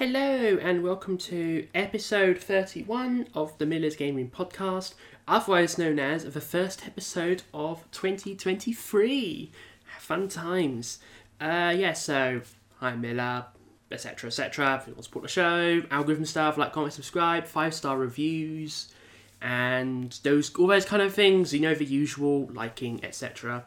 Hello and welcome to episode 31 of the Miller's Gaming Podcast, otherwise known as the first episode of 2023. Fun times. Uh, yeah, so hi Miller, etc. etc. If you want to support the show, algorithm stuff like comment, subscribe, five star reviews, and those all those kind of things. You know the usual, liking, etc.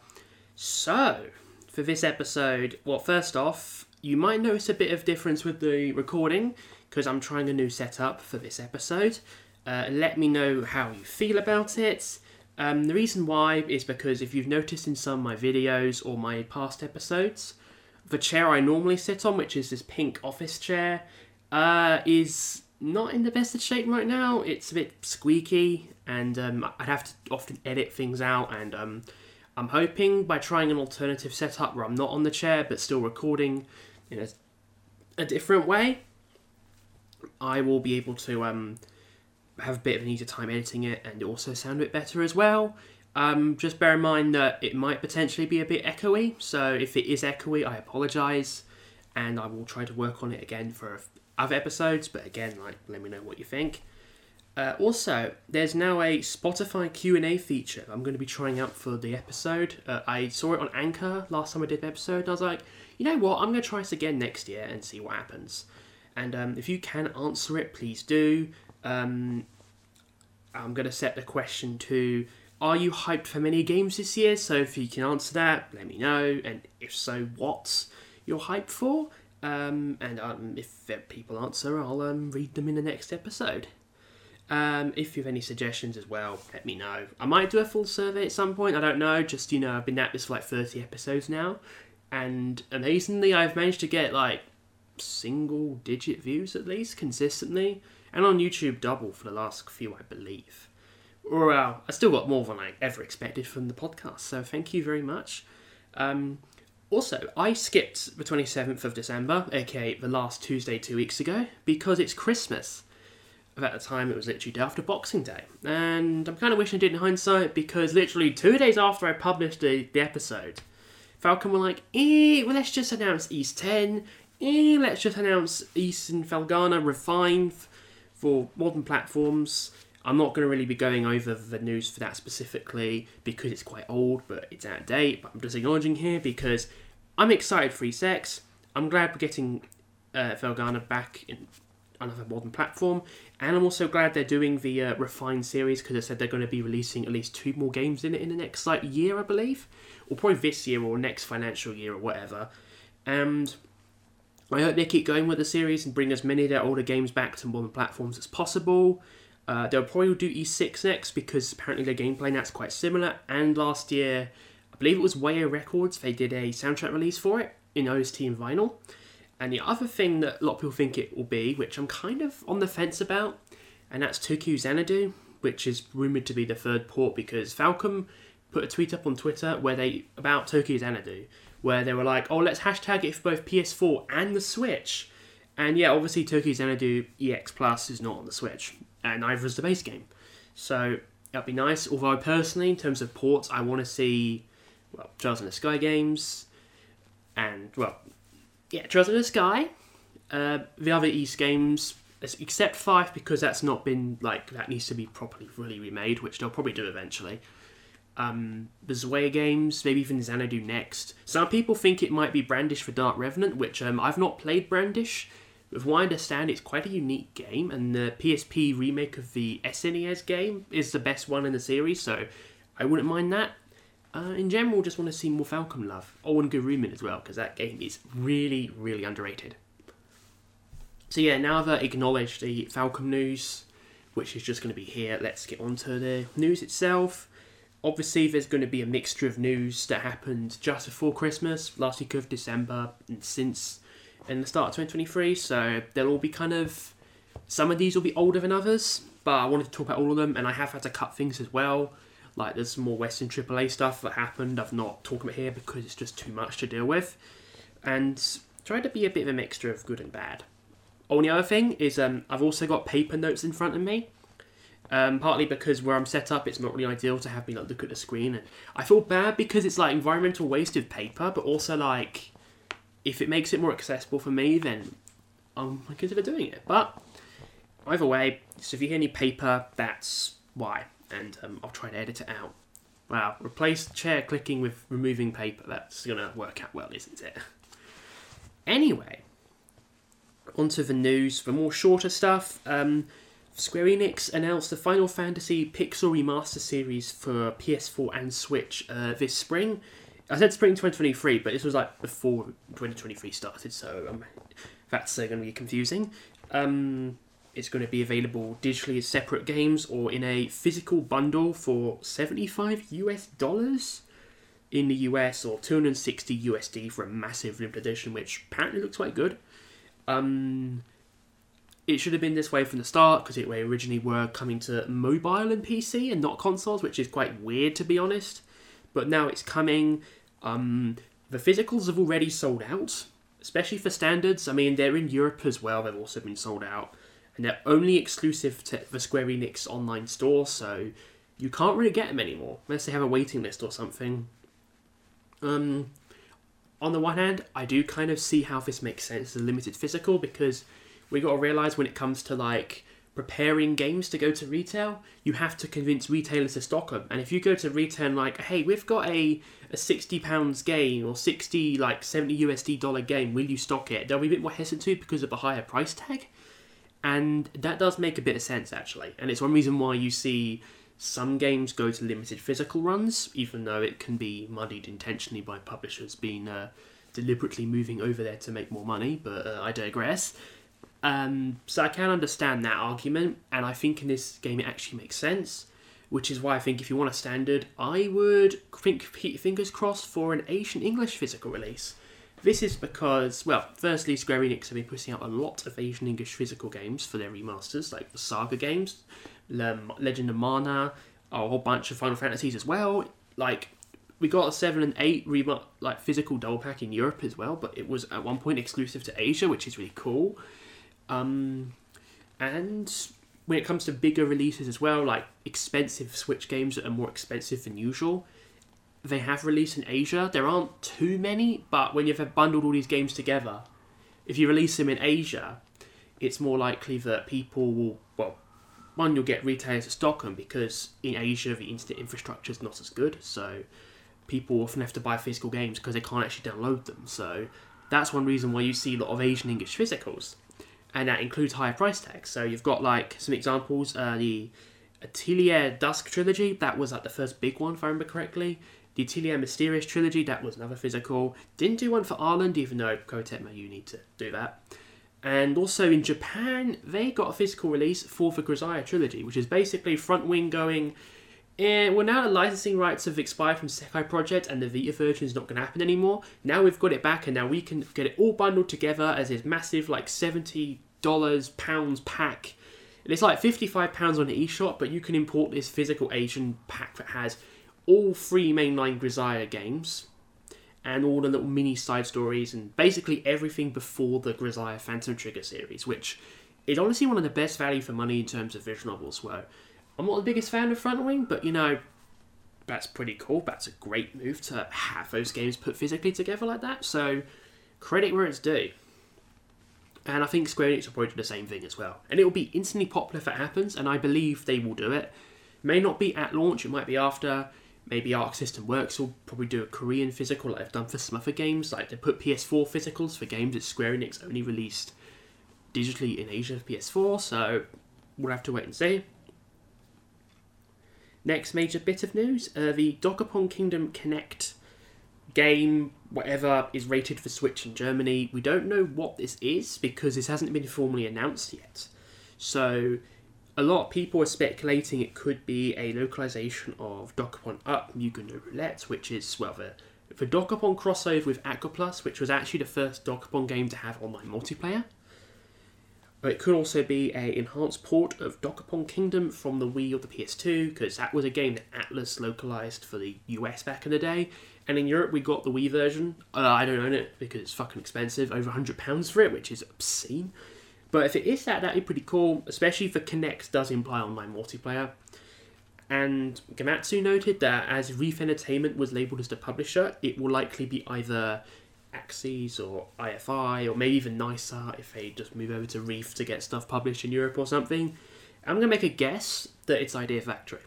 So for this episode, well, first off, you might notice a bit of difference with the recording because I'm trying a new setup for this episode. Uh, let me know how you feel about it. Um, the reason why is because if you've noticed in some of my videos or my past episodes, the chair I normally sit on, which is this pink office chair, uh, is not in the best of shape right now. It's a bit squeaky, and um, I'd have to often edit things out. And um, I'm hoping by trying an alternative setup where I'm not on the chair but still recording in a, a different way, I will be able to um, have a bit of an easier time editing it and also sound a bit better as well. Um, just bear in mind that it might potentially be a bit echoey, so if it is echoey, I apologise, and I will try to work on it again for other episodes. But again, like, let me know what you think. Uh, also, there's now a Spotify Q and A feature. I'm going to be trying out for the episode. Uh, I saw it on Anchor last time I did the episode, I was like, you know what? I'm going to try this again next year and see what happens. And um, if you can answer it, please do. Um, I'm going to set the question to Are you hyped for many games this year? So if you can answer that, let me know. And if so, what you're hyped for? Um, and um, if people answer, I'll um, read them in the next episode. Um, if you have any suggestions as well, let me know. I might do a full survey at some point. I don't know. Just you know, I've been at this for like 30 episodes now, and amazingly, I've managed to get like single digit views at least consistently, and on YouTube double for the last few, I believe. Well, I still got more than I ever expected from the podcast, so thank you very much. Um, also, I skipped the 27th of December, aka the last Tuesday two weeks ago, because it's Christmas. At the time, it was literally day after Boxing Day. And I'm kind of wishing I did in hindsight because literally two days after I published the, the episode, Falcom were like, eh, well, let's just announce Ys X. Eh, let's just announce Ys and Felghana refined for modern platforms. I'm not going to really be going over the news for that specifically because it's quite old, but it's out of date. But I'm just acknowledging here because I'm excited for Ys X. I'm glad we're getting uh, Felghana back in another modern platform, and I'm also glad they're doing the uh, series because they said they're going to be releasing at least two more games in it in the next like year, I believe, or probably this year or next financial year or whatever. And I hope they keep going with the series and bring as many of their older games back to modern platforms as possible. Uh, they'll probably do Ys 6 next because apparently their gameplay now's quite similar. And last year, I believe it was Wayo Records, they did a soundtrack release for it in OST and vinyl. And the other thing that a lot of people think it will be, which I'm kind of on the fence about, and that's Tokyo Xanadu, which is rumored to be the third port because Falcom put a tweet up on Twitter where they about Tokyo Xanadu, where they were like, "Oh, let's hashtag it for both PS4 and the Switch." And yeah, obviously Tokyo Xanadu EX Plus is not on the Switch, and neither is the base game. So that'd be nice. Although personally, in terms of ports, I want to see well Trails in the Sky games, and well, yeah, the Sky. Uh, the other Ys games, except five, because that's not been like that needs to be properly fully remade, which they'll probably do eventually. Um, the Zwei games, maybe even Xanadu next. Some people think it might be Brandish for Dark Revenant, which um, I've not played Brandish. With what I understand, it's quite a unique game, and the PSP remake of the SNES game is the best one in the series, so I wouldn't mind that. Uh, in general, just want to see more Falcom love. Oh, and Gurumin as well, because that game is really, really underrated. So yeah, now I've acknowledged the Falcom news, which is just going to be here, let's get on to the news itself. Obviously, there's going to be a mixture of news that happened just before Christmas, last week of December, and since in the start of 2023. So they'll all be kind of some of these will be older than others, but I wanted to talk about all of them, and I have had to cut things as well. Like there's more Western AAA stuff that happened. I've not talked about here because it's just too much to deal with, and tried to be a bit of a mixture of good and bad. Only other thing is um, I've also got paper notes in front of me. Um, partly because where I'm set up, it's not really ideal to have me like look at the screen, and I feel bad because it's like environmental waste of paper, but also like if it makes it more accessible for me, then um, I consider doing it. But either way, so if you hear any paper, that's why, and um, I'll try to edit it out. Wow, replace chair clicking with removing paper. That's gonna work out well, isn't it? Anyway, onto the news for more shorter stuff. Um, Square Enix announced the Final Fantasy Pixel Remaster series for PS4 and Switch uh, this spring. I said spring 2023, but this was like before 2023 started, so um, that's uh, going to be confusing. Um, it's going to be available digitally as separate games or in a physical bundle for 75 US dollars in the US or 260 USD for a massive limited edition, which apparently looks quite good. Um, it should have been this way from the start because it originally were coming to mobile and PC and not consoles, which is quite weird to be honest. But now it's coming. Um, the physicals have already sold out, especially for standards. I mean, they're in Europe as well. They've also been sold out, and they're only exclusive to the Square Enix online store. So you can't really get them anymore unless they have a waiting list or something. Um, on the one hand, I do kind of see how this makes sense as a limited physical because we got to realize when it comes to like preparing games to go to retail, you have to convince retailers to stock them. And if you go to retail and like, hey, we've got a, a sixty pounds game or sixty like seventy USD dollar game, will you stock it? They'll be a bit more hesitant to because of the higher price tag. And that does make a bit of sense actually. And it's one reason why you see some games go to limited physical runs, even though it can be muddied intentionally by publishers being uh, deliberately moving over there to make more money. But uh, I digress. Um, so I can understand that argument, and I think in this game it actually makes sense. Which is why I think if you want a standard, I would think fingers crossed for an Asian English physical release. This is because, well, firstly, Square Enix have been putting out a lot of Asian English physical games for their remasters, like the Saga games, Legend of Mana, a whole bunch of Final Fantasies as well. Like, we got a 7 and 8 rem- like physical double pack in Europe as well, but it was at one point exclusive to Asia, which is really cool. Um, and when it comes to bigger releases as well, like expensive Switch games that are more expensive than usual, they have released in Asia. There aren't too many, but when you've bundled all these games together, if you release them in Asia, it's more likely that people will, well, one, you'll get retailers to stock them because in Asia the internet infrastructure is not as good, so people often have to buy physical games because they can't actually download them. So that's one reason why you see a lot of Asian English physicals and that includes higher price tags. So you've got like some examples. Uh, the Atelier Dusk trilogy, that was like the first big one, if I remember correctly. The Atelier Mysterious trilogy, that was another physical. Didn't do one for Ireland, even though Koei you need to do that. And also in Japan, they got a physical release for the Grisaia trilogy, which is basically front wing going. Eh, well, now the licensing rights have expired from Sekai Project and the Vita version is not going to happen anymore. Now we've got it back and now we can get it all bundled together as this massive, like, $70, pounds pack. And it's like £55 on the eShop, but you can import this physical Asian pack that has all three mainline Grisaia games and all the little mini side stories and basically everything before the Grisaia Phantom Trigger series, which is honestly one of the best value for money in terms of visual novels. Where I'm not the biggest fan of Front Wing, but you know, that's pretty cool. That's a great move to have those games put physically together like that. So, credit where it's due. And I think Square Enix will probably do the same thing as well. And it will be instantly popular if it happens, and I believe they will do it. May not be at launch, it might be after. Maybe Arc System Works will probably do a Korean physical like they've done for some other games. Like they put PS4 physicals for games that Square Enix only released digitally in Asia for PS4, so we'll have to wait and see. Next major bit of news uh, the Dokapon Kingdom Connect game, whatever, is rated for Switch in Germany. We don't know what this is because this hasn't been formally announced yet. So, a lot of people are speculating it could be a localization of Dokapon Up Mugen no Roulette, which is, well, the, the Dokapon crossover with Aquaplus, which was actually the first Dokapon game to have online multiplayer. But it could also be a enhanced port of Dokapon Kingdom from the Wii or the PS2, because that was a game that Atlus localized for the US back in the day. And in Europe, we got the Wii version. Uh, I don't own it because it's fucking expensive, over £100 for it, which is obscene. But if it is that, that'd be pretty cool, especially if the Connect does imply online multiplayer. And Gematsu noted that as Reef Entertainment was labelled as the publisher, it will likely be either Aksys or IFI or maybe even nicer if they just move over to Reef to get stuff published in Europe or something. I'm gonna make a guess that it's Idea Factory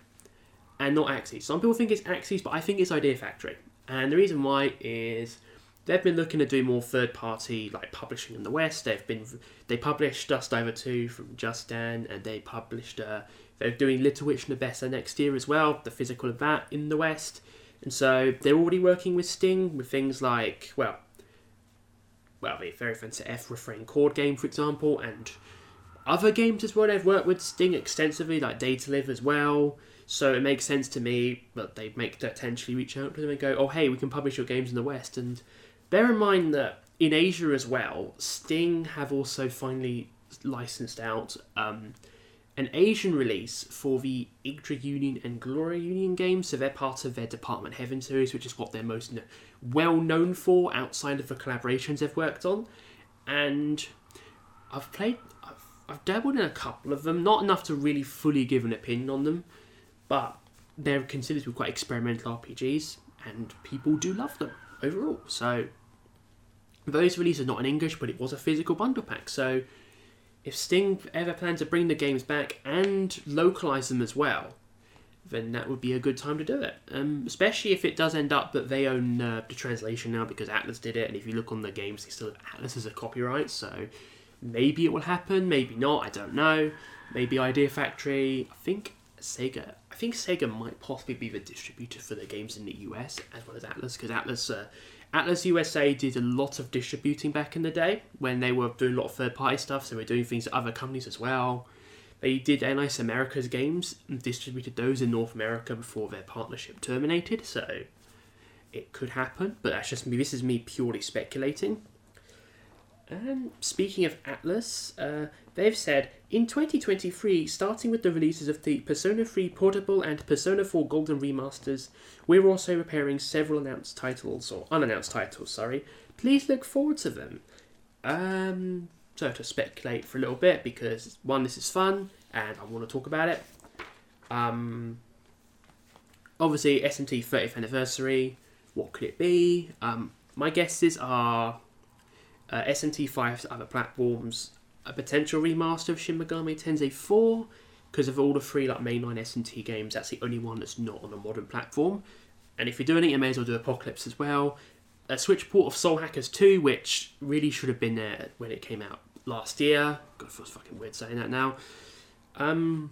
and not Aksys. Some people think it's Aksys, but I think it's Idea Factory. And the reason why is they've been looking to do more third party like publishing in the West. They've been they published Dusk Diver 2 from Just Dan and they published uh, they're doing Little Witch Nobeta next year as well, the physical of that in the West. And so they're already working with Sting with things like well well the Fairy Fencer F Refrain Chord game for example and other games as well they've worked with Sting extensively like Date A Live as well. So it makes sense to me that they make potentially reach out to them and go, oh hey, we can publish your games in the West and Bear in mind that in Asia as well, Sting have also finally licensed out um, an Asian release for the Yggdra Union and Gloria Union games. So they're part of their Department Heaven series, which is what they're most well known for outside of the collaborations they've worked on. And I've played, I've, I've dabbled in a couple of them, not enough to really fully give an opinion on them, but they're considered to be quite experimental RPGs, and people do love them overall. So those releases are not in English, but it was a physical bundle pack. So if Sting ever plans to bring the games back and localize them as well, then that would be a good time to do it. Um, especially if it does end up that they own uh, the translation now because Atlus did it, and if you look on the games, they still have Atlus as a copyright. So maybe it will happen, maybe not. I don't know. Maybe Idea Factory. I think Sega. I think Sega might possibly be the distributor for the games in the US as well as Atlus, because Atlus Uh, Atlus USA did a lot of distributing back in the day when they were doing a lot of third party stuff, so they were doing things at other companies as well. They did NIS America's games and distributed those in North America before their partnership terminated, so it could happen, but that's just me. This is me purely speculating. And speaking of Atlus, uh, they've said in 2023, starting with the releases of the Persona 3 Portable and Persona 4 Golden remasters, we're also preparing several announced titles, or unannounced titles, sorry. Please look forward to them. Um, so to speculate for a little bit, because one, this is fun, and I want to talk about it. Um, obviously, SMT 30th anniversary. What could it be? Um, my guesses are uh, SMT5's other platforms, a potential remaster of Shin Megami Tensei 4, because of all the three like mainline SMT games, that's the only one that's not on a modern platform. And if you're doing it, you may as well do Apocalypse as well. A Switch port of Soul Hackers 2, which really should have been there when it came out last year. God, feels fucking weird saying that now. Um,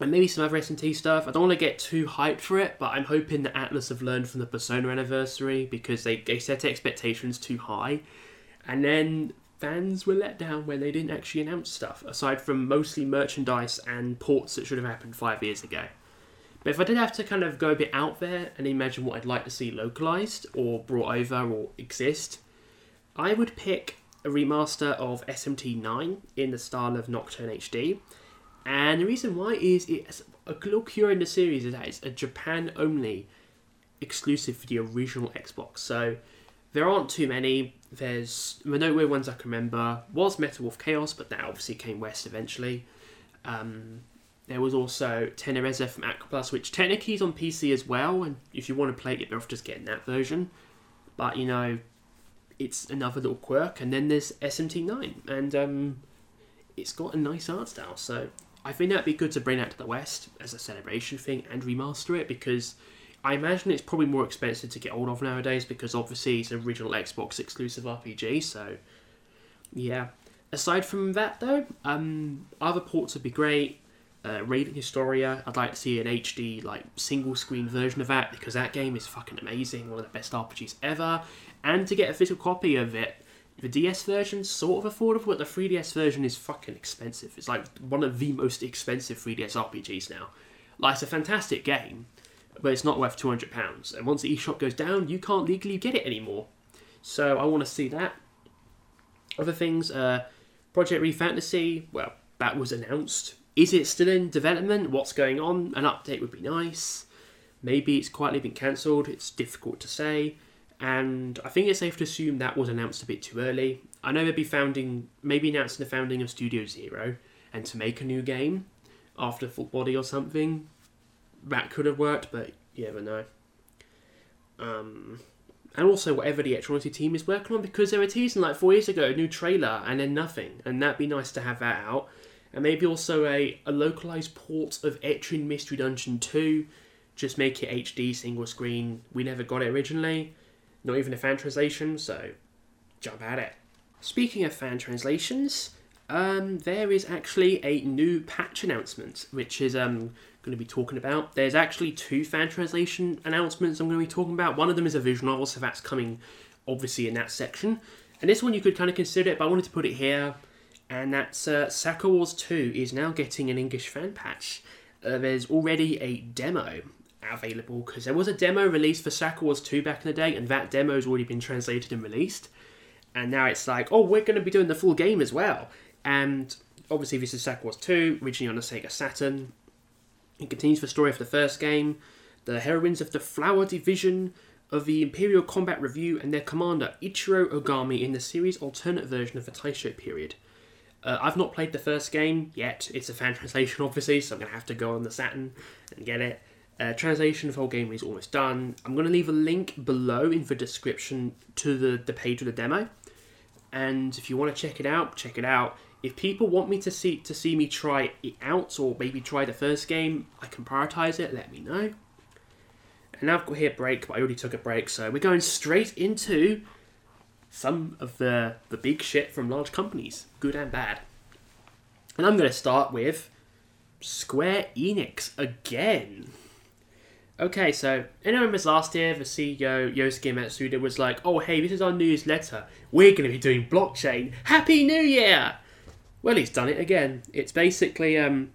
and maybe some other SMT stuff. I don't want to get too hyped for it, but I'm hoping that Atlus have learned from the Persona anniversary because they, they set expectations too high. And then fans were let down when they didn't actually announce stuff, aside from mostly merchandise and ports that should have happened five years ago. But if I did have to kind of go a bit out there and imagine what I'd like to see localized or brought over or exist, I would pick a remaster of SMT 9 in the style of Nocturne HD. And the reason why is it's a little cure in the series is that it's a Japan only exclusive for the original Xbox. So there aren't too many. There's the notable ones I can remember was Metal Wolf Chaos, but that obviously came west eventually. Um, there was also Tenerezza from Aquaplus, which technically is on PC as well, and if you want to play it, you're off just getting that version. But you know, it's another little quirk. And then there's SMT9, and um, it's got a nice art style. So I think that'd be good to bring that to the West as a celebration thing and remaster it because I imagine it's probably more expensive to get hold of nowadays because obviously it's an original Xbox exclusive RPG. So, yeah. Aside from that, though, um, other ports would be great. Uh, Historia, I'd like to see an HD like single screen version of that because that game is fucking amazing, one of the best RPGs ever. And to get a physical copy of it, the DS version's sort of affordable, but the 3DS version is fucking expensive. It's like one of the most expensive 3DS RPGs now. Like, it's a fantastic game, but it's not worth £200. And once the eShop goes down, you can't legally get it anymore. So I want to see that. Other things, uh, Project Re Fantasy, well, that was announced. Is it still in development? What's going on? An update would be nice. Maybe it's quietly been cancelled. It's difficult to say. And I think it's safe to assume that was announced a bit too early. I know they'd be founding, maybe announcing the founding of Studio Zero and to make a new game after Full Body or something that could have worked, but you never know. Um, and also whatever the Eternity team is working on because they were teasing like four years ago a new trailer and then nothing, and that'd be nice to have that out. And maybe also a, a localized port of Etrian Mystery Dungeon 2, just make it HD single screen. We never got it originally, not even a fan translation, so jump at it. Speaking of fan translations, um, there is actually a new patch announcement, which is um, going to be talking about. There's actually two fan translation announcements I'm going to be talking about. One of them is a visual novel, so that's coming obviously in that section. And this one you could kind of consider it, but I wanted to put it here. And that's uh, Sakura Wars 2 is now getting an English fan patch. Uh, there's already a demo available because there was a demo released for Sakura Wars 2 back in the day, and that demo has already been translated and released. And now it's like, oh, we're going to be doing the full game as well. And obviously, this is Sakura Wars 2, originally on the Sega Saturn. It continues the story of the first game. The heroines of the Flower Division of the Imperial Combat Revue and their commander Ichiro Ogami in the series' alternate version of the Taisho period. Uh, I've not played the first game yet. It's a fan translation, obviously, so I'm going to have to go on the Saturn and get it. Uh, translation of the whole game is almost done. I'm going to leave a link below in the description to the, the page of the demo. And if you want to check it out, check it out. If people want me to see to see me try it out or maybe try the first game, I can prioritize it. Let me know. And now I've got here a break, but I already took a break, so we're going straight into some of the the big shit from large companies, good and bad. And I'm going to start with Square Enix again. Okay, so anyone remembers last year the CEO Yosuke Matsuda was like, "Oh hey, this is our newsletter. We're going to be doing blockchain. Happy New Year!" Well, he's done it again. It's basically um,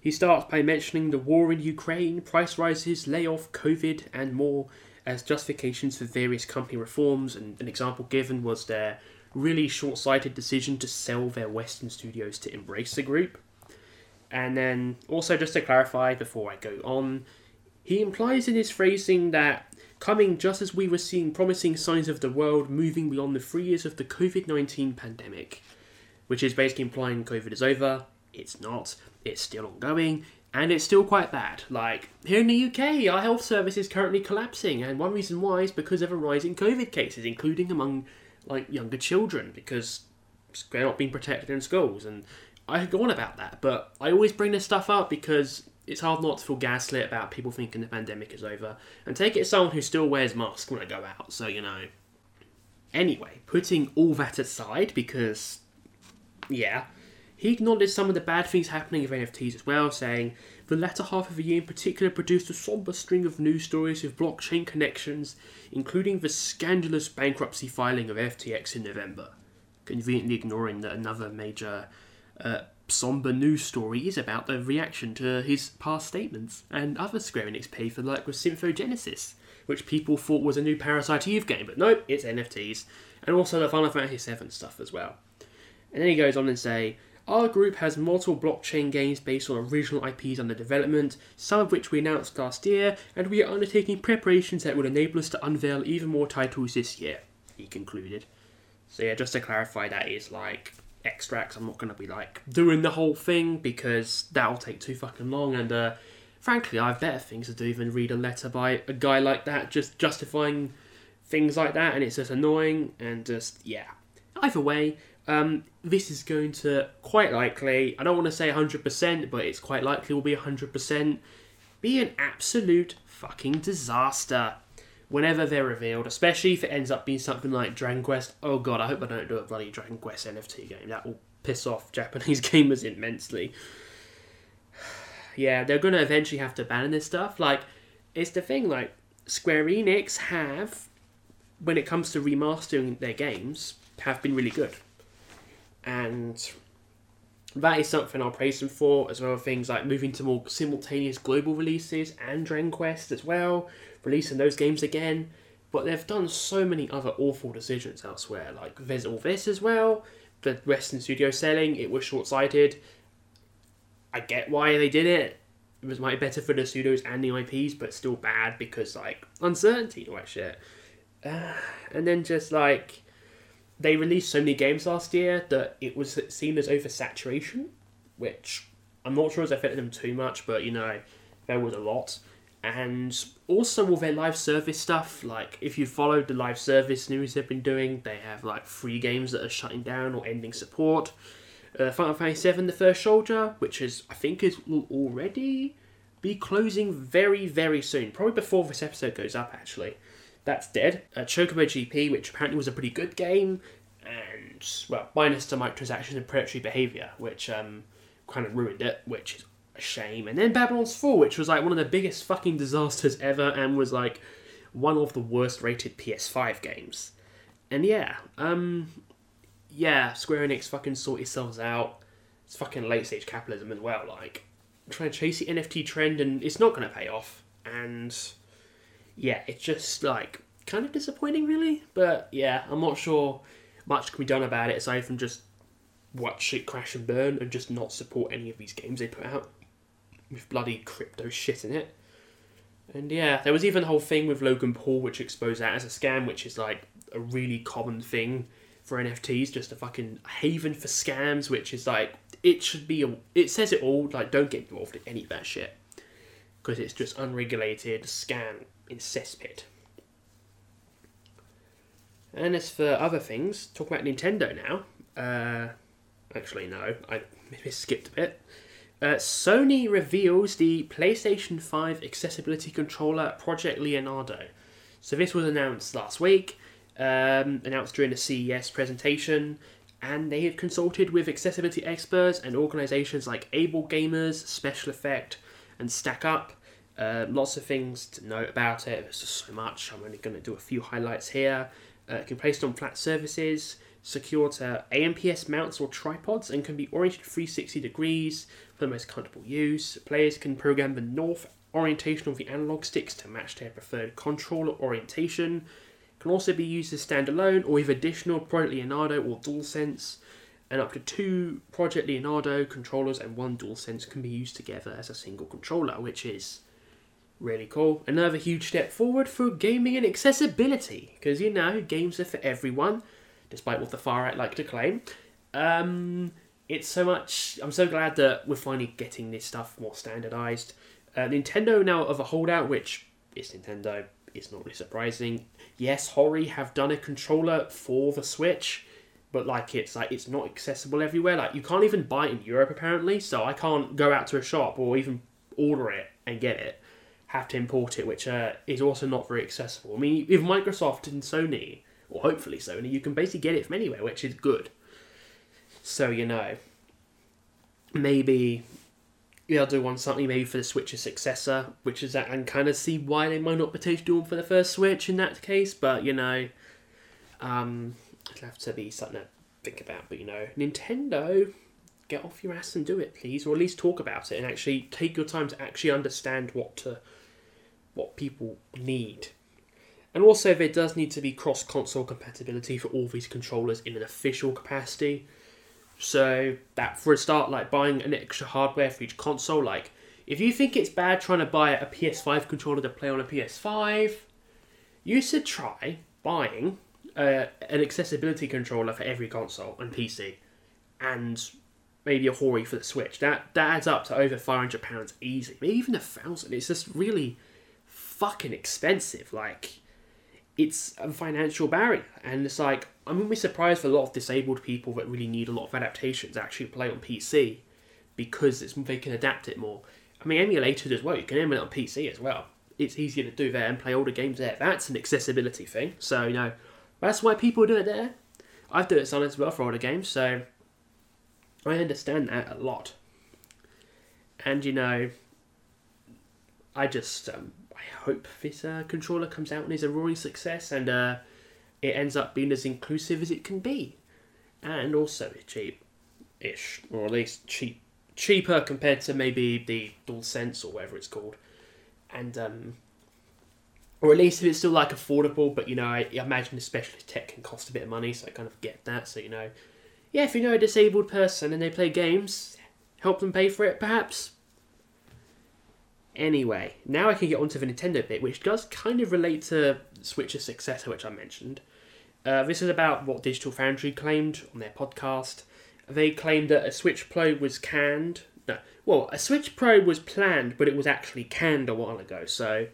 he starts by mentioning the war in Ukraine, price rises, layoff, COVID, and more as justifications for various company reforms. And an example given was their really short-sighted decision to sell their Western studios to Embracer Group. And then also just to clarify before I go on, he implies in his phrasing that coming just as we were seeing promising signs of the world moving beyond the three years of the COVID 19 pandemic, which is basically implying COVID is over. It's not, it's still ongoing, and it's still quite bad. Like, here in the UK, our health service is currently collapsing, and one reason why is because of a rise in COVID cases, including among like younger children, because they're not being protected in schools. And I could go on about that, but I always bring this stuff up because it's hard not to feel gaslit about people thinking the pandemic is over. And take it as someone who still wears masks when I go out, so you know. Anyway, putting all that aside, because yeah, he acknowledged some of the bad things happening with NFTs as well, saying the latter half of the year in particular produced a somber string of news stories with blockchain connections, including the scandalous bankruptcy filing of FTX in November, conveniently ignoring that another major uh, somber news story is about the reaction to his past statements and other Square Enix pay for like with Symbiogenesis, which people thought was a new Parasite Eve game, but nope, it's NFTs, and also the Final Fantasy VII stuff as well. And then he goes on and say, our group has multiple blockchain games based on original IPs under development, some of which we announced last year, and we are undertaking preparations that will enable us to unveil even more titles this year, he concluded. So yeah, just to clarify, that is like extracts. I'm not going to be like doing the whole thing because that'll take too fucking long, and uh, frankly, I have better things to do than read a letter by a guy like that just justifying things like that, and it's just annoying and just yeah. Either way, um, this is going to quite likely, I don't want to say 100%, but it's quite likely will be 100%, be an absolute fucking disaster whenever they're revealed, especially if it ends up being something like Dragon Quest. Oh god, I hope I don't do a bloody Dragon Quest NFT game. That will piss off Japanese gamers immensely. yeah, they're going to eventually have to ban this stuff. Like, it's the thing, like, Square Enix have, when it comes to remastering their games, have been really good and that is something I'll praise them for, as well as things like moving to more simultaneous global releases and Dragon Quest as well, releasing those games again. But they've done so many other awful decisions elsewhere, like there's all this as well. The Western studio selling, it was short sighted. I get why they did it. It was might be better for the studios and the IPs, but still bad because like uncertainty all that shit. Uh, and then just like they released so many games last year that it was seen as oversaturation, which I'm not sure has affected them too much, but you know, there was a lot. and also all their live service stuff. Like if you followed the live service news they've been doing, they have like free games that are shutting down or ending support. Uh, Final Fantasy VII: The First Soldier, which is I think is will already be closing very very soon, probably before this episode goes up. Actually, that's dead. Uh, Chocobo GP, which apparently was a pretty good game, and well, minus the microtransactions and predatory behavior, which um, kind of ruined it, which is a shame. And then Babylon's Fall, which was like one of the biggest fucking disasters ever, and was like one of the worst rated PS5 games. And yeah, um, yeah, Square Enix fucking sort yourselves out. It's fucking late stage capitalism as well. Like, trying to chase the NFT trend, and it's not going to pay off. And yeah, it's just like kind of disappointing, really. But yeah, I'm not sure much can be done about it aside from just watch it crash and burn and just not support any of these games they put out with bloody crypto shit in it. And yeah, there was even the whole thing with Logan Paul, which exposed that as a scam, which is like a really common thing for NFTs, just a fucking haven for scams, which is like it should be. A, it says it all. Like, don't get involved in any of that shit because it's just unregulated scam in cesspit. And as for other things, talk about Nintendo now. Uh, actually, no, I skipped a bit. Uh, Sony reveals the PlayStation 5 accessibility controller Project Leonardo. So this was announced last week, um, announced during the CES presentation, and they have consulted with accessibility experts and organizations like Able Gamers, Special Effect, and Stack Up. Uh, lots of things to note about it. There's just so much. I'm only going to do a few highlights here. Uh, it can be placed on flat surfaces, secured to AMPS mounts or tripods, and can be oriented 360 degrees for the most comfortable use. Players can program the north orientation of the analog sticks to match their preferred controller orientation. It can also be used as standalone or with additional Project Leonardo or DualSense. And up to two Project Leonardo controllers and one DualSense can be used together as a single controller, which is really cool. Another huge step forward for gaming and accessibility, because you know, games are for everyone, despite what the far right like to claim. Um, it's so much. I'm so glad that we're finally getting this stuff more standardized. Uh, Nintendo now of a holdout, which is Nintendo. It's not really surprising. Yes, Hori have done a controller for the Switch, but like it's like it's not accessible everywhere. Like you can't even buy it in Europe apparently. So I can't go out to a shop or even order it and get it. Have to import it, which uh, is also not very accessible. I mean, with Microsoft and Sony, or hopefully Sony, you can basically get it from anywhere, which is good. So you know, maybe they'll do one something maybe for the Switch's successor, which is that, and kind of see why they might not potentially do one for the first Switch in that case. But you know, um, it'll have to be something to think about. But you know, Nintendo, get off your ass and do it, please, or at least talk about it and actually take your time to actually understand what to, what people need. And also, there does need to be cross console compatibility for all these controllers in an official capacity. So that for a start, like buying an extra hardware for each console, like if you think it's bad trying to buy a PS5 controller to play on a PS5, you should try buying uh, an accessibility controller for every console and PC, and maybe a Hori for the Switch. That that adds up to over five hundred pounds easy, maybe even a thousand. It's just really fucking expensive. Like it's a financial barrier, and it's like I'm gonna be surprised for a lot of disabled people that really need a lot of adaptations actually play on PC because it's, they can adapt it more. I mean, emulators as well. You can emulate on PC as well. It's easier to do there and play older games there. That's an accessibility thing. So you know, that's why people do it there. I've done it on as well for older games, so I understand that a lot. And you know, I just um, I hope this uh, controller comes out and is a roaring success, and uh, it ends up being as inclusive as it can be, and also cheap-ish, or at least cheap, cheaper compared to maybe the DualSense or whatever it's called, and um, or at least if it's still like affordable. But you know, I, I imagine especially tech can cost a bit of money, so I kind of get that. So you know, yeah, if you know a disabled person and they play games, help them pay for it, perhaps. Anyway, now I can get onto the Nintendo bit, which does kind of relate to Switch's successor, which I mentioned. Uh, this is about what Digital Foundry claimed on their podcast. They claimed that a Switch Pro was canned no. Well, a Switch Pro was planned, but it was actually canned a while ago. So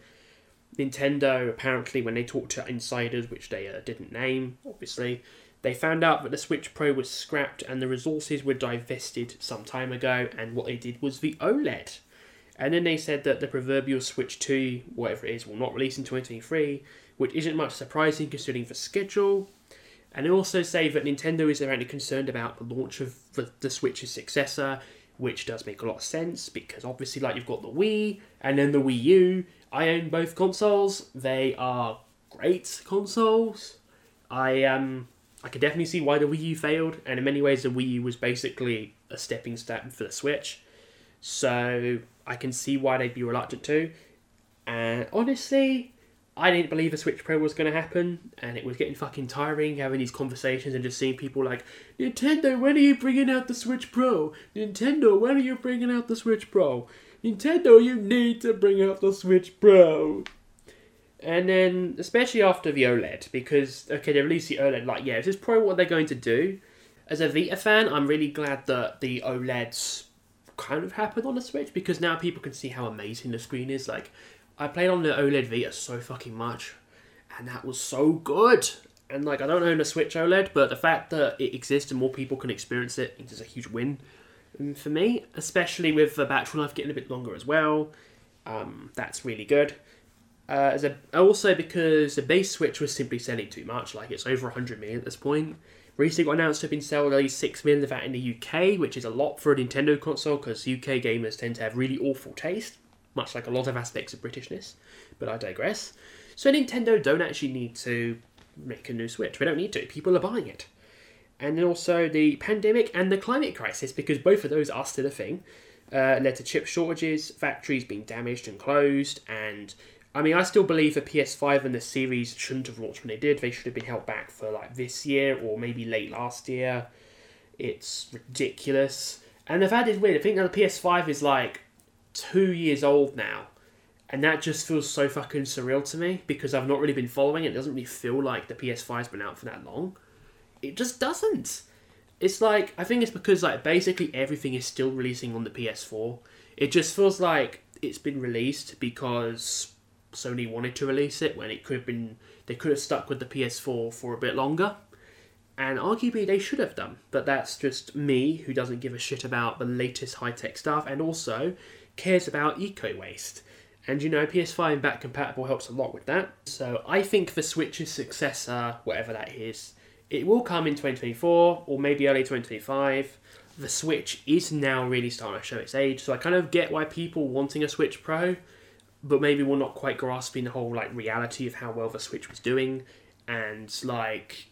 Nintendo apparently, when they talked to insiders, which they uh, didn't name, obviously, they found out that the Switch Pro was scrapped and the resources were divested some time ago, and what they did was the OLED. And then they said that the proverbial Switch 2, whatever it is, will not release in 2023, which isn't much surprising considering the schedule. And they also say that Nintendo is apparently concerned about the launch of the, Switch's successor, which does make a lot of sense because obviously, like, you've got the Wii and then the Wii U. I own both consoles, they are great consoles. I um I could definitely see why the Wii U failed, and in many ways, the Wii U was basically a stepping stone for the Switch. So I can see why they'd be reluctant to. And honestly, I didn't believe a Switch Pro was going to happen, and it was getting fucking tiring having these conversations and just seeing people like, Nintendo, when are you bringing out the Switch Pro? Nintendo, when are you bringing out the Switch Pro? Nintendo, you need to bring out the Switch Pro. And then, especially after the OLED, because, okay, they released the OLED, like, yeah, this is probably what they're going to do. As a Vita fan, I'm really glad that the OLEDs kind of happened on the Switch, because now people can see how amazing the screen is. Like, I played on the OLED Vita so fucking much, and that was so good. And, like, I don't own a Switch OLED, but the fact that it exists and more people can experience it is a huge win for me, especially with the battery life getting a bit longer as well. Um, that's really good. Uh, a, also because the base Switch was simply selling too much, like it's over 100 million at this point. Recently got announced to have been at least 6 million of that in the UK, which is a lot for a Nintendo console because UK gamers tend to have really awful taste, much like a lot of aspects of Britishness, but I digress. So Nintendo don't actually need to make a new Switch. We don't need to. People are buying it. And then also the pandemic and the climate crisis, because both of those are still a thing, uh, led to chip shortages, factories being damaged and closed, and I mean, I still believe the PS5 and the series shouldn't have launched when they did. They should have been held back for like this year or maybe late last year. It's ridiculous. And the fact is weird. I think that the PS5 is like two years old now. And that just feels so fucking surreal to me because I've not really been following it. It doesn't really feel like the PS5's been out for that long. It just doesn't. It's like, I think it's because like basically everything is still releasing on the PS4. It just feels like it's been released because Sony wanted to release it when it could have been they could have stuck with the PS4 for a bit longer. And arguably they should have done, but that's just me who doesn't give a shit about the latest high tech stuff and also cares about eco waste. And you know, PS5 and back compatible helps a lot with that. So I think the Switch's successor, whatever that is, it will come in 2024 or maybe early 2025. The Switch is now really starting to show its age, so I kind of get why people wanting a Switch Pro but maybe we're not quite grasping the whole like reality of how well the Switch was doing, and like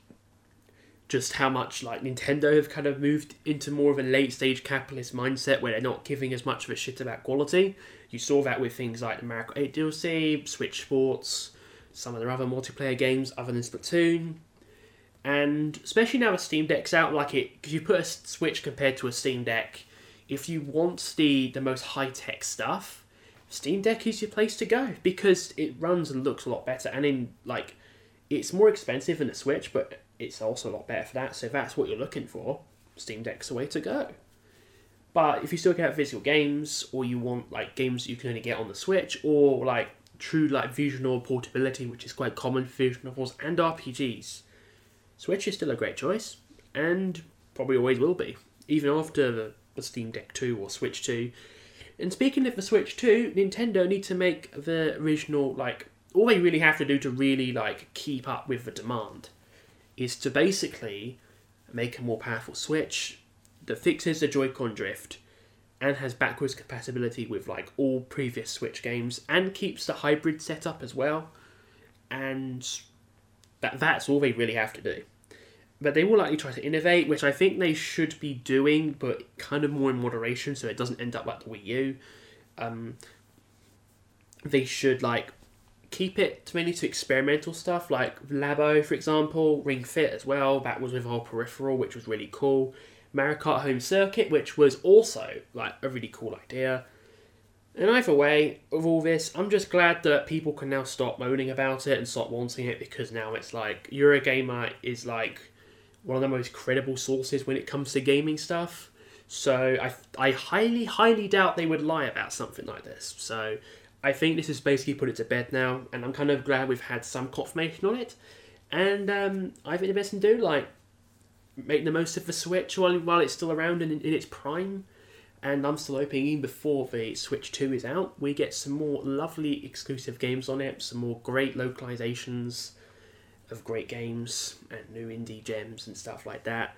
just how much like Nintendo have kind of moved into more of a late stage capitalist mindset where they're not giving as much of a shit about quality. You saw that with things like the Mario 8 DLC, Switch Sports, some of their other multiplayer games other than Splatoon. And especially now the Steam Deck's out, like it, because you put a Switch compared to a Steam Deck, if you want the the most high tech stuff, Steam Deck is your place to go because it runs and looks a lot better. And in like, it's more expensive than the Switch, but it's also a lot better for that. So if that's what you're looking for, Steam Deck's the way to go. But if you still get physical games, or you want like games you can only get on the Switch, or like true like visual novel portability, which is quite common for visual novels and RPGs, Switch is still a great choice, and probably always will be, even after the, the Steam Deck 2 or Switch 2 and speaking of the Switch 2, Nintendo need to make the original like all they really have to do to really like keep up with the demand is to basically make a more powerful Switch that fixes the Joy-Con drift and has backwards compatibility with like all previous Switch games and keeps the hybrid setup as well. And that that's all they really have to do but they will likely try to innovate, which I think they should be doing, but kind of more in moderation, so it doesn't end up like the Wii U. Um, they should like keep it mainly to experimental stuff, like Labo, for example, Ring Fit as well. That was with our peripheral, which was really cool. Mario Kart Home Circuit, which was also like a really cool idea. And either way, of all this, I'm just glad that people can now stop moaning about it and stop wanting it because now it's like Eurogamer is like one of the most credible sources when it comes to gaming stuff. So I, I highly, highly doubt they would lie about something like this. So I think this has basically put it to bed now, and I'm kind of glad we've had some confirmation on it. And um, I think the best thing to do, like, make the most of the Switch while, while it's still around and in, in its prime. And I'm still hoping even before the Switch 2 is out, we get some more lovely exclusive games on it, some more great localizations of great games and new indie gems and stuff like that.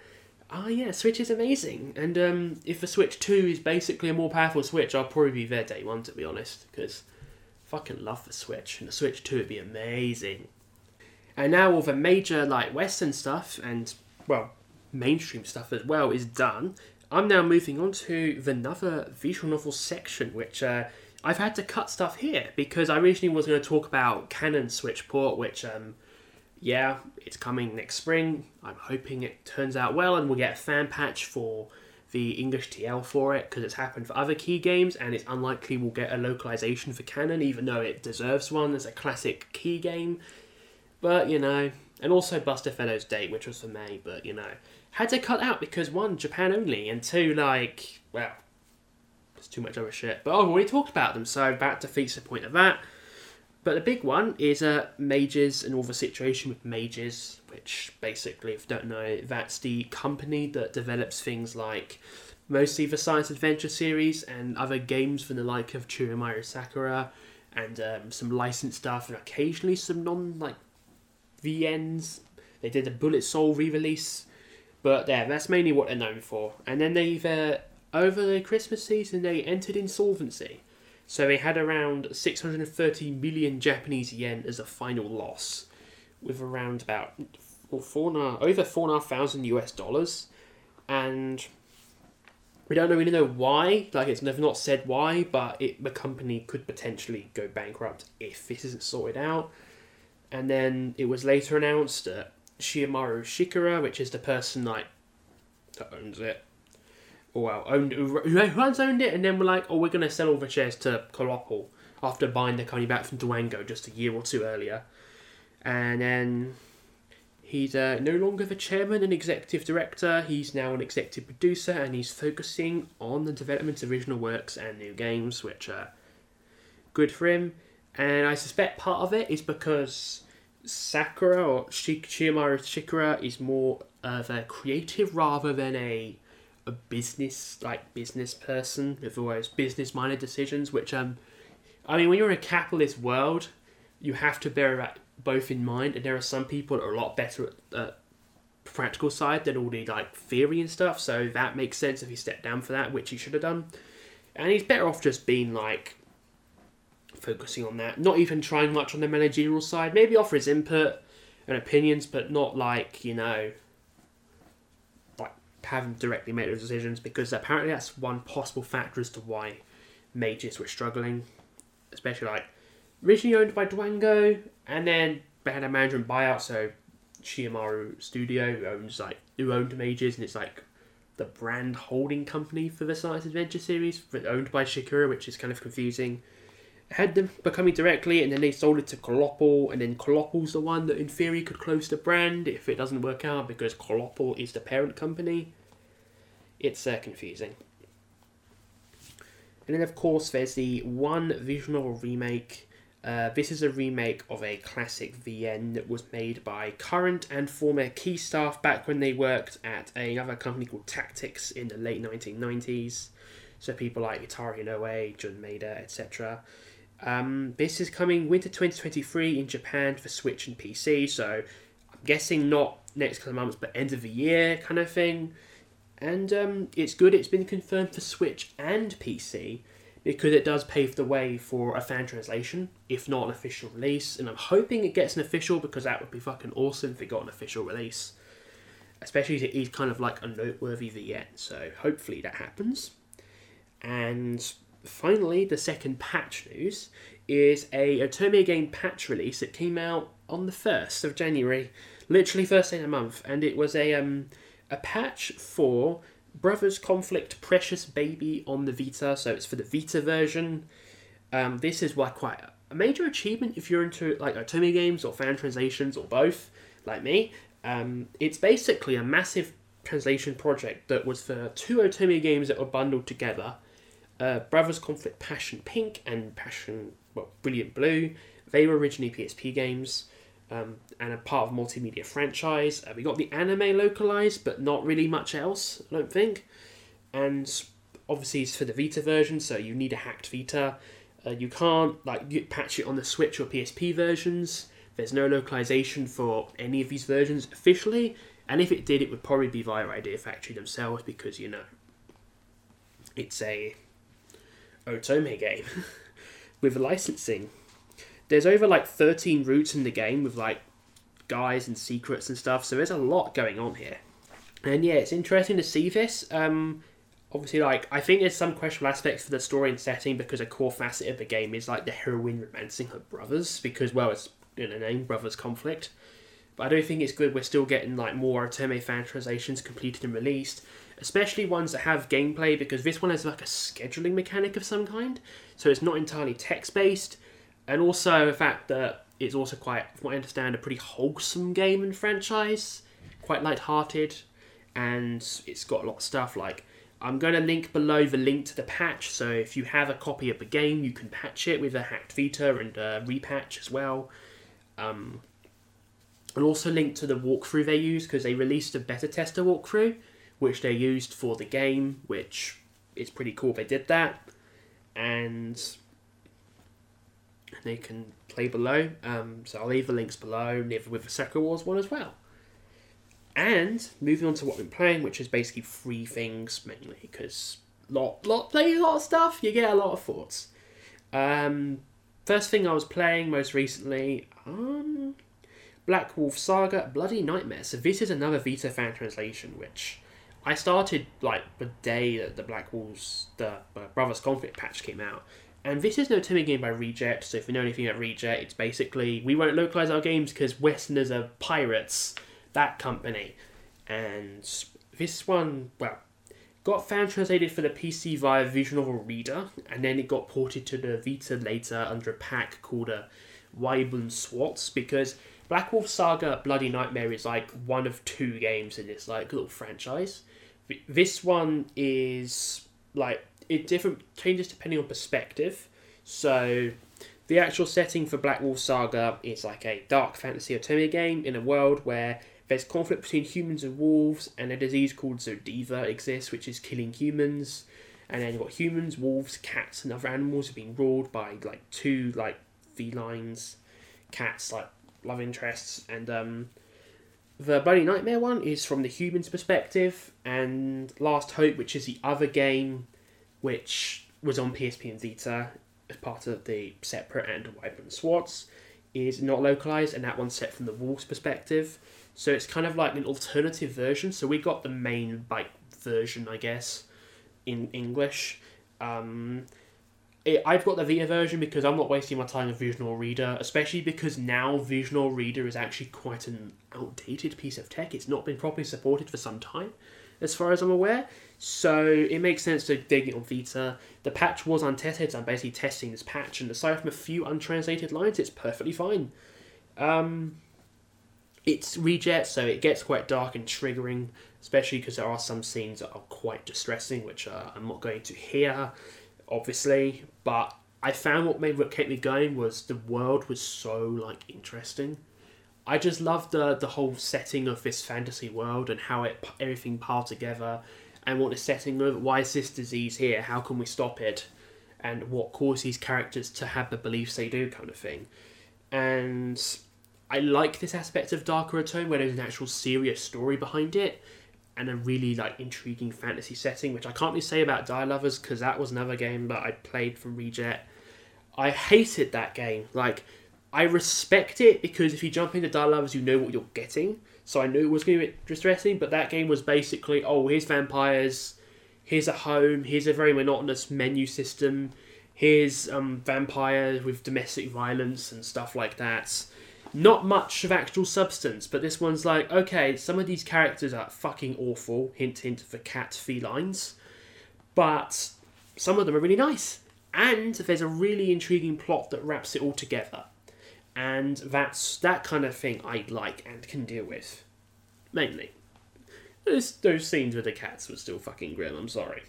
Ah, yeah, Switch is amazing. And um, if the Switch 2 is basically a more powerful Switch, I'll probably be there day one, to be honest, because fucking love the Switch, and the Switch 2 would be amazing. And now all the major, like, Western stuff and, well, mainstream stuff as well is done. I'm now moving on to the another visual novel section, which uh, I've had to cut stuff here because I originally was going to talk about Kanon Switch port, which um, yeah, it's coming next spring. I'm hoping it turns out well and we'll get a fan patch for the English TL for it because it's happened for other key games and it's unlikely we'll get a localization for Kanon, even though it deserves one as a classic key game. But, you know, and also Buster Fellow's date, which was for May, but, you know, had to cut out because one, Japan only, and two, like, well, it's too much other shit. But oh, I've already talked about them, so that defeats the point of that. But the big one is uh, Mages and all the situation with Mages, which basically, if you don't know, that's the company that develops things like mostly the science adventure series and other games from the like of Chiyomaru Shikura and um, some licensed stuff and occasionally some non like VNs. They did a Bullet Soul re-release, but yeah, that's mainly what they're known for. And then they've uh, over the Christmas season they entered insolvency. So they had around 630 million Japanese yen as a final loss, with around about four and over four and a half thousand US dollars, and we don't really know why. Like it's never not said why, but it the company could potentially go bankrupt if this isn't sorted out. And then it was later announced that Chiyomaru Shikura, which is the person like that owns it, well, owned who once owned it, and then we're like, oh, we're gonna sell all the shares to Colopl after buying the company back from Dwango just a year or two earlier, and then he's uh, no longer the chairman and executive director. He's now an executive producer, and he's focusing on the development of original works and new games, which are good for him. And I suspect part of it is because Sakura or Chiyomaru Shikura is more of a creative rather than a a business like business person with always business minded decisions. Which um, I mean, when you're in a capitalist world, you have to bear that both in mind. And there are some people that are a lot better at the practical side than all the like theory and stuff. So that makes sense if he stepped down for that, which he should have done. And he's better off just being like focusing on that, not even trying much on the managerial side. Maybe offer his input and opinions, but not like you know, have him directly make those decisions because apparently that's one possible factor as to why Mages were struggling, especially like originally owned by Dwango, and then they had a management buyout, so Chiyomaru Studio who owns like who owned Mages, and it's like the brand holding company for the Science Adventure series, owned by Shikura, which is kind of confusing had them becoming directly, and then they sold it to Colopl, and then Colopl's the one that, in theory, could close the brand if it doesn't work out because Colopple is the parent company. It's uh, confusing. And then, of course, there's the one visual remake. Uh, this is a remake of a classic VN that was made by current and former key staff back when they worked at another company called Tactics in the late 1990s. So people like Itaru Hinoue, Jun Maeda, etc. Um, this is coming winter 2023 in Japan for Switch and PC, so I'm guessing not next couple of months, but end of the year kind of thing. And um, it's good it's been confirmed for Switch and PC because it does pave the way for a fan translation, if not an official release. And I'm hoping it gets an official because that would be fucking awesome if it got an official release. Especially it is kind of like a noteworthy VN, so hopefully that happens. And finally, the second patch news is a Otome game patch release that came out on the 1st of January, literally first day of the month, and it was a um, a patch for Brothers Conflict Precious Baby on the Vita, so it's for the Vita version. Um, this is like quite a major achievement if you're into like Otome games or fan translations or both, like me. Um, it's basically a massive translation project that was for two Otome games that were bundled together uh, Brothers Conflict Passion Pink and Passion well, Brilliant Blue. They were originally PSP games um, and a part of multimedia franchise. Uh, we got the anime localized, but not really much else, I don't think. And obviously, it's for the Vita version, so you need a hacked Vita. Uh, you can't like patch it on the Switch or PSP versions. There's no localization for any of these versions officially, and if it did, it would probably be via Idea Factory themselves because you know it's a Otome game with licensing. There's over like 13 routes in the game with like guys and secrets and stuff, so there's a lot going on here. And yeah, it's interesting to see this. Um, obviously, like I think there's some questionable aspects for the story and setting because a core facet of the game is like the heroine romancing her brothers because well, it's in the name, brothers conflict. But I don't think it's good. We're still getting like more Otome fan translations completed and released, especially ones that have gameplay because this one has like a scheduling mechanic of some kind, so it's not entirely text based, and also the fact that it's also quite, from what I understand, a pretty wholesome game and franchise, quite light-hearted, and it's got a lot of stuff like I'm going to link below the link to the patch, so if you have a copy of the game, you can patch it with a hacked Vita and a repatch as well. Um, I'll also link to the walkthrough they use because they released a beta tester walkthrough, which they used for the game, which is pretty cool. They did that, and they can play below. Um, so I'll leave the links below, with the Sakura Wars one as well. And moving on to what I'm playing, which is basically three things mainly, because lot lot playing a lot of stuff, you get a lot of thoughts. Um, first thing I was playing most recently, um, Black Wolf Saga Bloody Nightmare. So this is another Vita fan translation, which I started like the day that the Black Wolves, the uh, Brothers Conflict patch came out. And this is no Timmy game by Rejet, so if you know anything about Rejet, it's basically we won't localize our games because Westerners are pirates, that company. And this one, well, got fan translated for the PC via Visual Novel Reader, and then it got ported to the Vita later under a pack called a Weiß und Schwarz because Black Wolf Saga Bloody Nightmare is like one of two games in this like little franchise. This one is like it different changes depending on perspective. So the actual setting for Black Wolf Saga is like a dark fantasy Otome game in a world where there's conflict between humans and wolves, and a disease called Zodiva exists, which is killing humans. And then you've got humans, wolves, cats, and other animals are being ruled by like two like felines, cats like love interests, and um, the Bloody Nightmare one is from the human's perspective, and Last Hope, which is the other game which was on PSP and Vita as part of the separate and Weiß und Schwarz, is not localized, and that one's set from the wolf's perspective. So it's kind of like an alternative version. So we got the main like version, I guess, in English. Um, I've got the Vita version because I'm not wasting my time with Visual Reader, especially because now Visual Reader is actually quite an outdated piece of tech. It's not been properly supported for some time, as far as I'm aware. So it makes sense to dig it on Vita. The patch was untested, so I'm basically testing this patch, and aside from a few untranslated lines, it's perfectly fine. Um, it's Rejet, so it gets quite dark and triggering, especially because there are some scenes that are quite distressing, which uh, I'm not going to hear, obviously. But I found what made what kept me going was the world was so like interesting. I just loved the the whole setting of this fantasy world and how it everything piled together and what the setting of why is this disease here? How can we stop it? And what causes these characters to have the beliefs they do, kind of thing. And I like this aspect of Darker Otome where there's an actual serious story behind it and a really like intriguing fantasy setting, which I can't really say about Die Lovers because that was another game that I played from Rejet. I hated that game. Like, I respect it because if you jump into Die Lovers, you know what you're getting so I knew it was going to be distressing. But that game was basically, oh, here's vampires, here's a home, here's a very monotonous menu system, here's um, vampires with domestic violence and stuff like that. Not much of actual substance, but this one's like, okay, some of these characters are fucking awful. Hint, hint for cat felines, but some of them are really nice. And there's a really intriguing plot that wraps it all together and that's that kind of thing I like and can deal with, mainly. those, those scenes with the cats were still fucking grim. I'm sorry.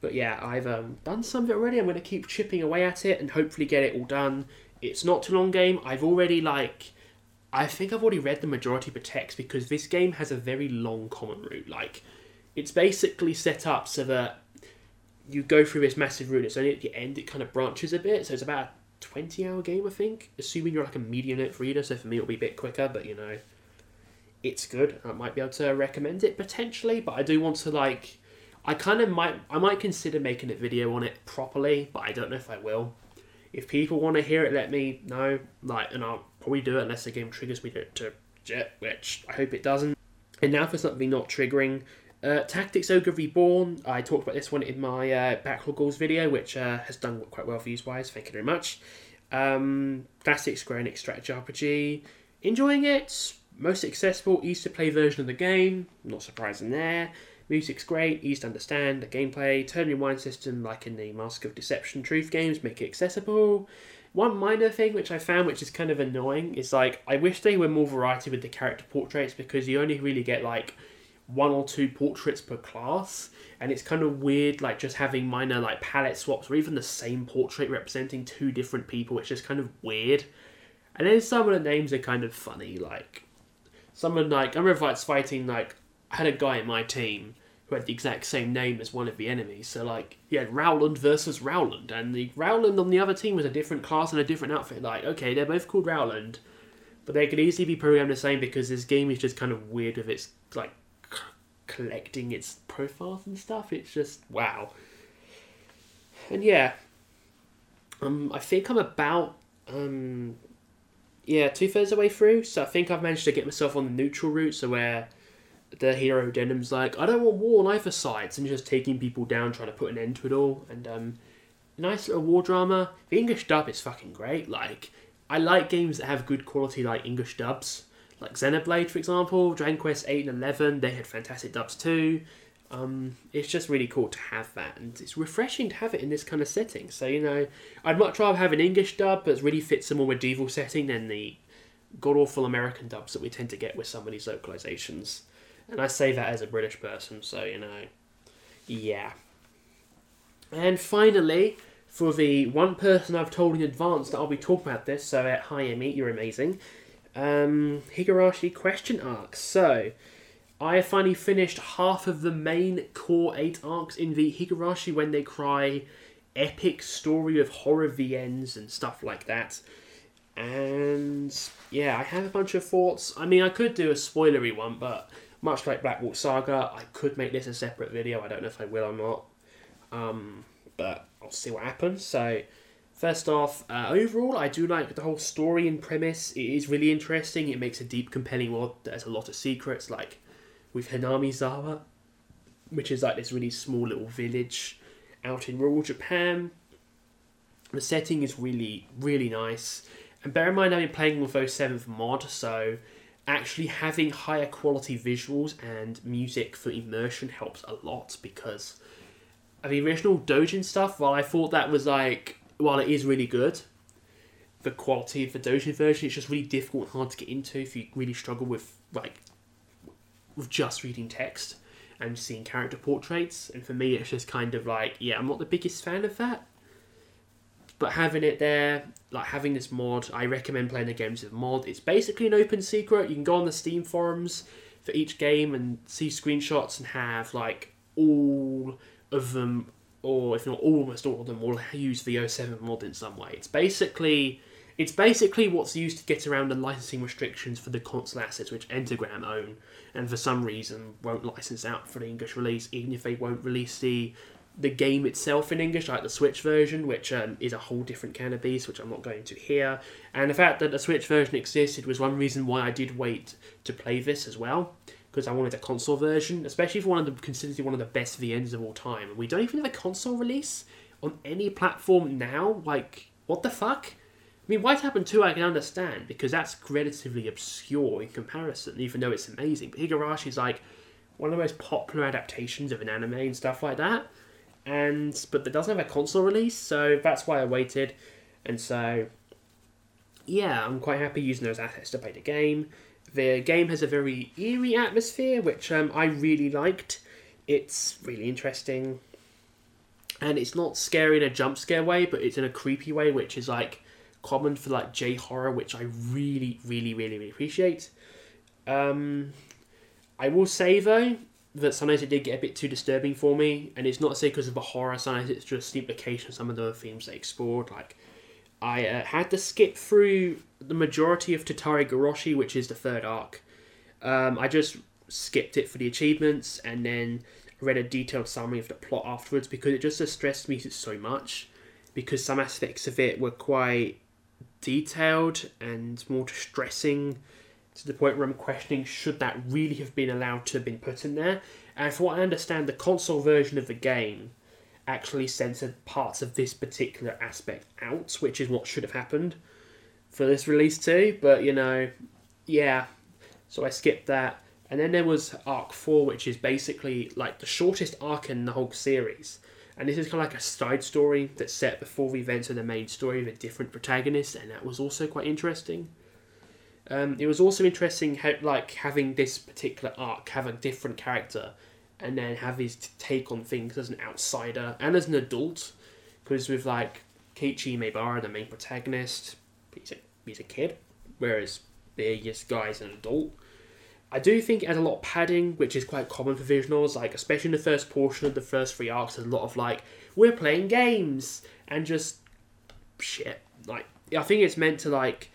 But yeah, I've um, done some of it already. I'm going to keep chipping away at it and hopefully get it all done. It's not too long game. I've already like, I think I've already read the majority of the text because this game has a very long common route. Like, it's basically set up so that you go through this massive route. It's only at the end it kind of branches a bit. So it's about a 20 hour game, I think. Assuming you're like a medium length reader. So for me, it'll be a bit quicker. But you know, it's good. I might be able to recommend it potentially. But I do want to like I kind of might I might consider making a video on it properly, but I don't know if I will. If people want to hear it, let me know. Like, and I'll probably do it unless the game triggers me to, to jet, which I hope it doesn't. And now for something not triggering. Uh, Tactics Ogre Reborn. I talked about this one in my uh, backlog goals video, which uh, has done quite well views wise. Thank you very much. Um, classic Square Enix strategy RPG. Enjoying it. Most accessible, easy to play version of the game. Not surprising there. Music's great, easy to understand, the gameplay, turn rewind system like in the Mask of Deception Truth games make it accessible. One minor thing which I found which is kind of annoying is like I wish they were more variety with the character portraits because you only really get like one or two portraits per class and it's kind of weird like just having minor like palette swaps or even the same portrait representing two different people it's just kind of weird and then some of the names are kind of funny like someone like I remember like fighting like I had a guy in my team who had the exact same name as one of the enemies. So like had Rowland versus Rowland, and the Rowland on the other team was a different class and a different outfit. Like okay, they're both called Rowland, but they could easily be programmed the same because this game is just kind of weird with its like c- collecting its profiles and stuff. It's just wow. And yeah, um, I think I'm about um, yeah two thirds of the way through. So I think I've managed to get myself on the neutral route, so where the hero Denam's like, I don't want war on either sides, and just taking people down, trying to put an end to it all. And um, nice little war drama. The English dub is fucking great. Like, I like games that have good quality, like English dubs. Like Xenoblade, for example, Dragon Quest 8 and 11, they had fantastic dubs too. Um, it's just really cool to have that, and it's refreshing to have it in this kind of setting. So, you know, I'd much rather have an English dub that really fits a more medieval setting than the god awful American dubs that we tend to get with some of these localizations. And I say that as a British person, so you know. Yeah. And finally, for the one person I've told in advance that I'll be talking about this, so uh, hi Emmy, you're amazing. Um, Higurashi question arc. So, I have finally finished half of the main core eight arcs in the Higurashi When They Cry epic story of horror VNs and stuff like that. And yeah, I have a bunch of thoughts. I mean, I could do a spoilery one, but much like Black Wolf Saga, I could make this a separate video. I don't know if I will or not. Um, but I'll see what happens. So, first off, uh, overall, I do like the whole story and premise. It is really interesting. It makes a deep, compelling world. There's a lot of secrets, like with Hinamizawa, which is like this really small little village out in rural Japan. The setting is really, really nice. And bear in mind, I've been playing with 07th mod, so actually having higher quality visuals and music for immersion helps a lot because the original Dojin stuff, while I thought that was like, while it is really good, the quality of the Dojin version it's just really difficult and hard to get into if you really struggle with like with just reading text and seeing character portraits. And for me, it's just kind of like, yeah, I'm not the biggest fan of that. But having it there, like having this mod, I recommend playing the games with mod. It's basically an open secret. You can go on the Steam forums for each game and see screenshots and have like all of them, or if not almost all of them, will use the 07 mod in some way. It's basically it's basically what's used to get around the licensing restrictions for the console assets which Entergram own, and for some reason won't license out for the English release, even if they won't release the the game itself in English, like the Switch version, which um, is a whole different can of beast, which I'm not going to here. And the fact that the Switch version existed was one reason why I did wait to play this as well, because I wanted a console version, especially for one of the considered to one of the best VNs of all time. And we don't even have a console release on any platform now. Like, what the fuck? I mean, White Album 2 I can understand, because that's relatively obscure in comparison, even though it's amazing. But Higurashi's like one of the most popular adaptations of an anime and stuff like that and but it doesn't have a console release, so that's why I waited. And so, yeah, I'm quite happy using those assets to play the game. The game has a very eerie atmosphere, which um, I really liked. It's really interesting, and it's not scary in a jump scare way, but it's in a creepy way, which is like common for like J horror, which I really, really, really, really appreciate. Um, I will say though that sometimes it did get a bit too disturbing for me, and it's not say because of the horror. Sometimes it's just the implication of some of the themes they explored. Like I uh, had to skip through the majority of Tatari Goroshi, which is the third arc. Um, I just skipped it for the achievements and then read a detailed summary of the plot afterwards because it just distressed me so much because some aspects of it were quite detailed and more distressing to the point where I'm questioning should that really have been allowed to have been put in there. And from what I understand, the console version of the game actually censored parts of this particular aspect out, which is what should have happened for this release too. But you know, yeah, so I skipped that. And then there was Arc 4, which is basically like the shortest arc in the whole series. And this is kind of like a side story that's set before the events of the main story with a different protagonist, and that was also quite interesting. Um, it was also interesting how, like having this particular arc have a different character, and then have his take on things as an outsider and as an adult. Because with like Keiichi Maebara, the main protagonist, he's a he's a kid, whereas the this guy's an adult. I do think it has a lot of padding, which is quite common for visual novels. Like especially in the first portion of the first three arcs, there's a lot of like we're playing games and just shit. Like I think it's meant to like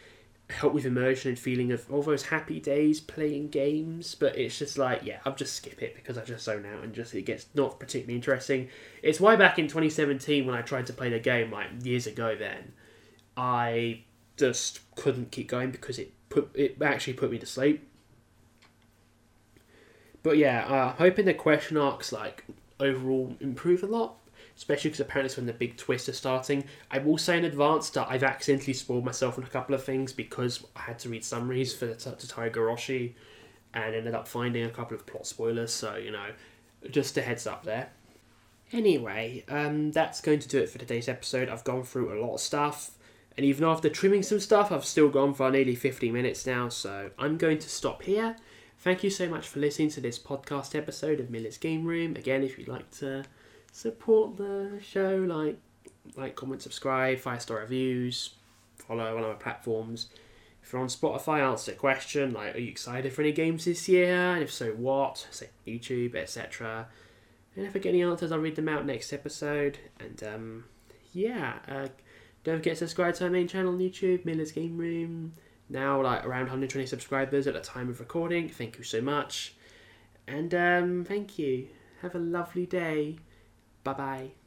help with immersion and feeling of all those happy days playing games but it's just like yeah i'll just skip it because i just zone out and just it gets not particularly interesting. It's why back in 2017 when i tried to play the game like years ago then i just couldn't keep going because it put it actually put me to sleep. But yeah I'm uh, hoping the question arcs like overall improve a lot especially because apparently it's when the big twist is starting. I will say in advance that I've accidentally spoiled myself on a couple of things because I had to read summaries for the Tatari Goroshi and ended up finding a couple of plot spoilers, so, you know, just a heads up there. Anyway, um, that's going to do it for today's episode. I've gone through a lot of stuff, and even after trimming some stuff, I've still gone for nearly 50 minutes now, so I'm going to stop here. Thank you so much for listening to this podcast episode of Miller's Game Room. Again, if you'd like to support the show, like like, comment, subscribe, five star reviews, follow on our platforms. If you're on Spotify, answer the question like, are you excited for any games this year? And if so, what? Say YouTube, etc. And if I get any answers, I'll read them out next episode. And um, yeah, uh, don't forget to subscribe to our main channel on YouTube, Miller's Game Room. Now, like around 120 subscribers at the time of recording. Thank you so much. And um, thank you. Have a lovely day. Bye bye.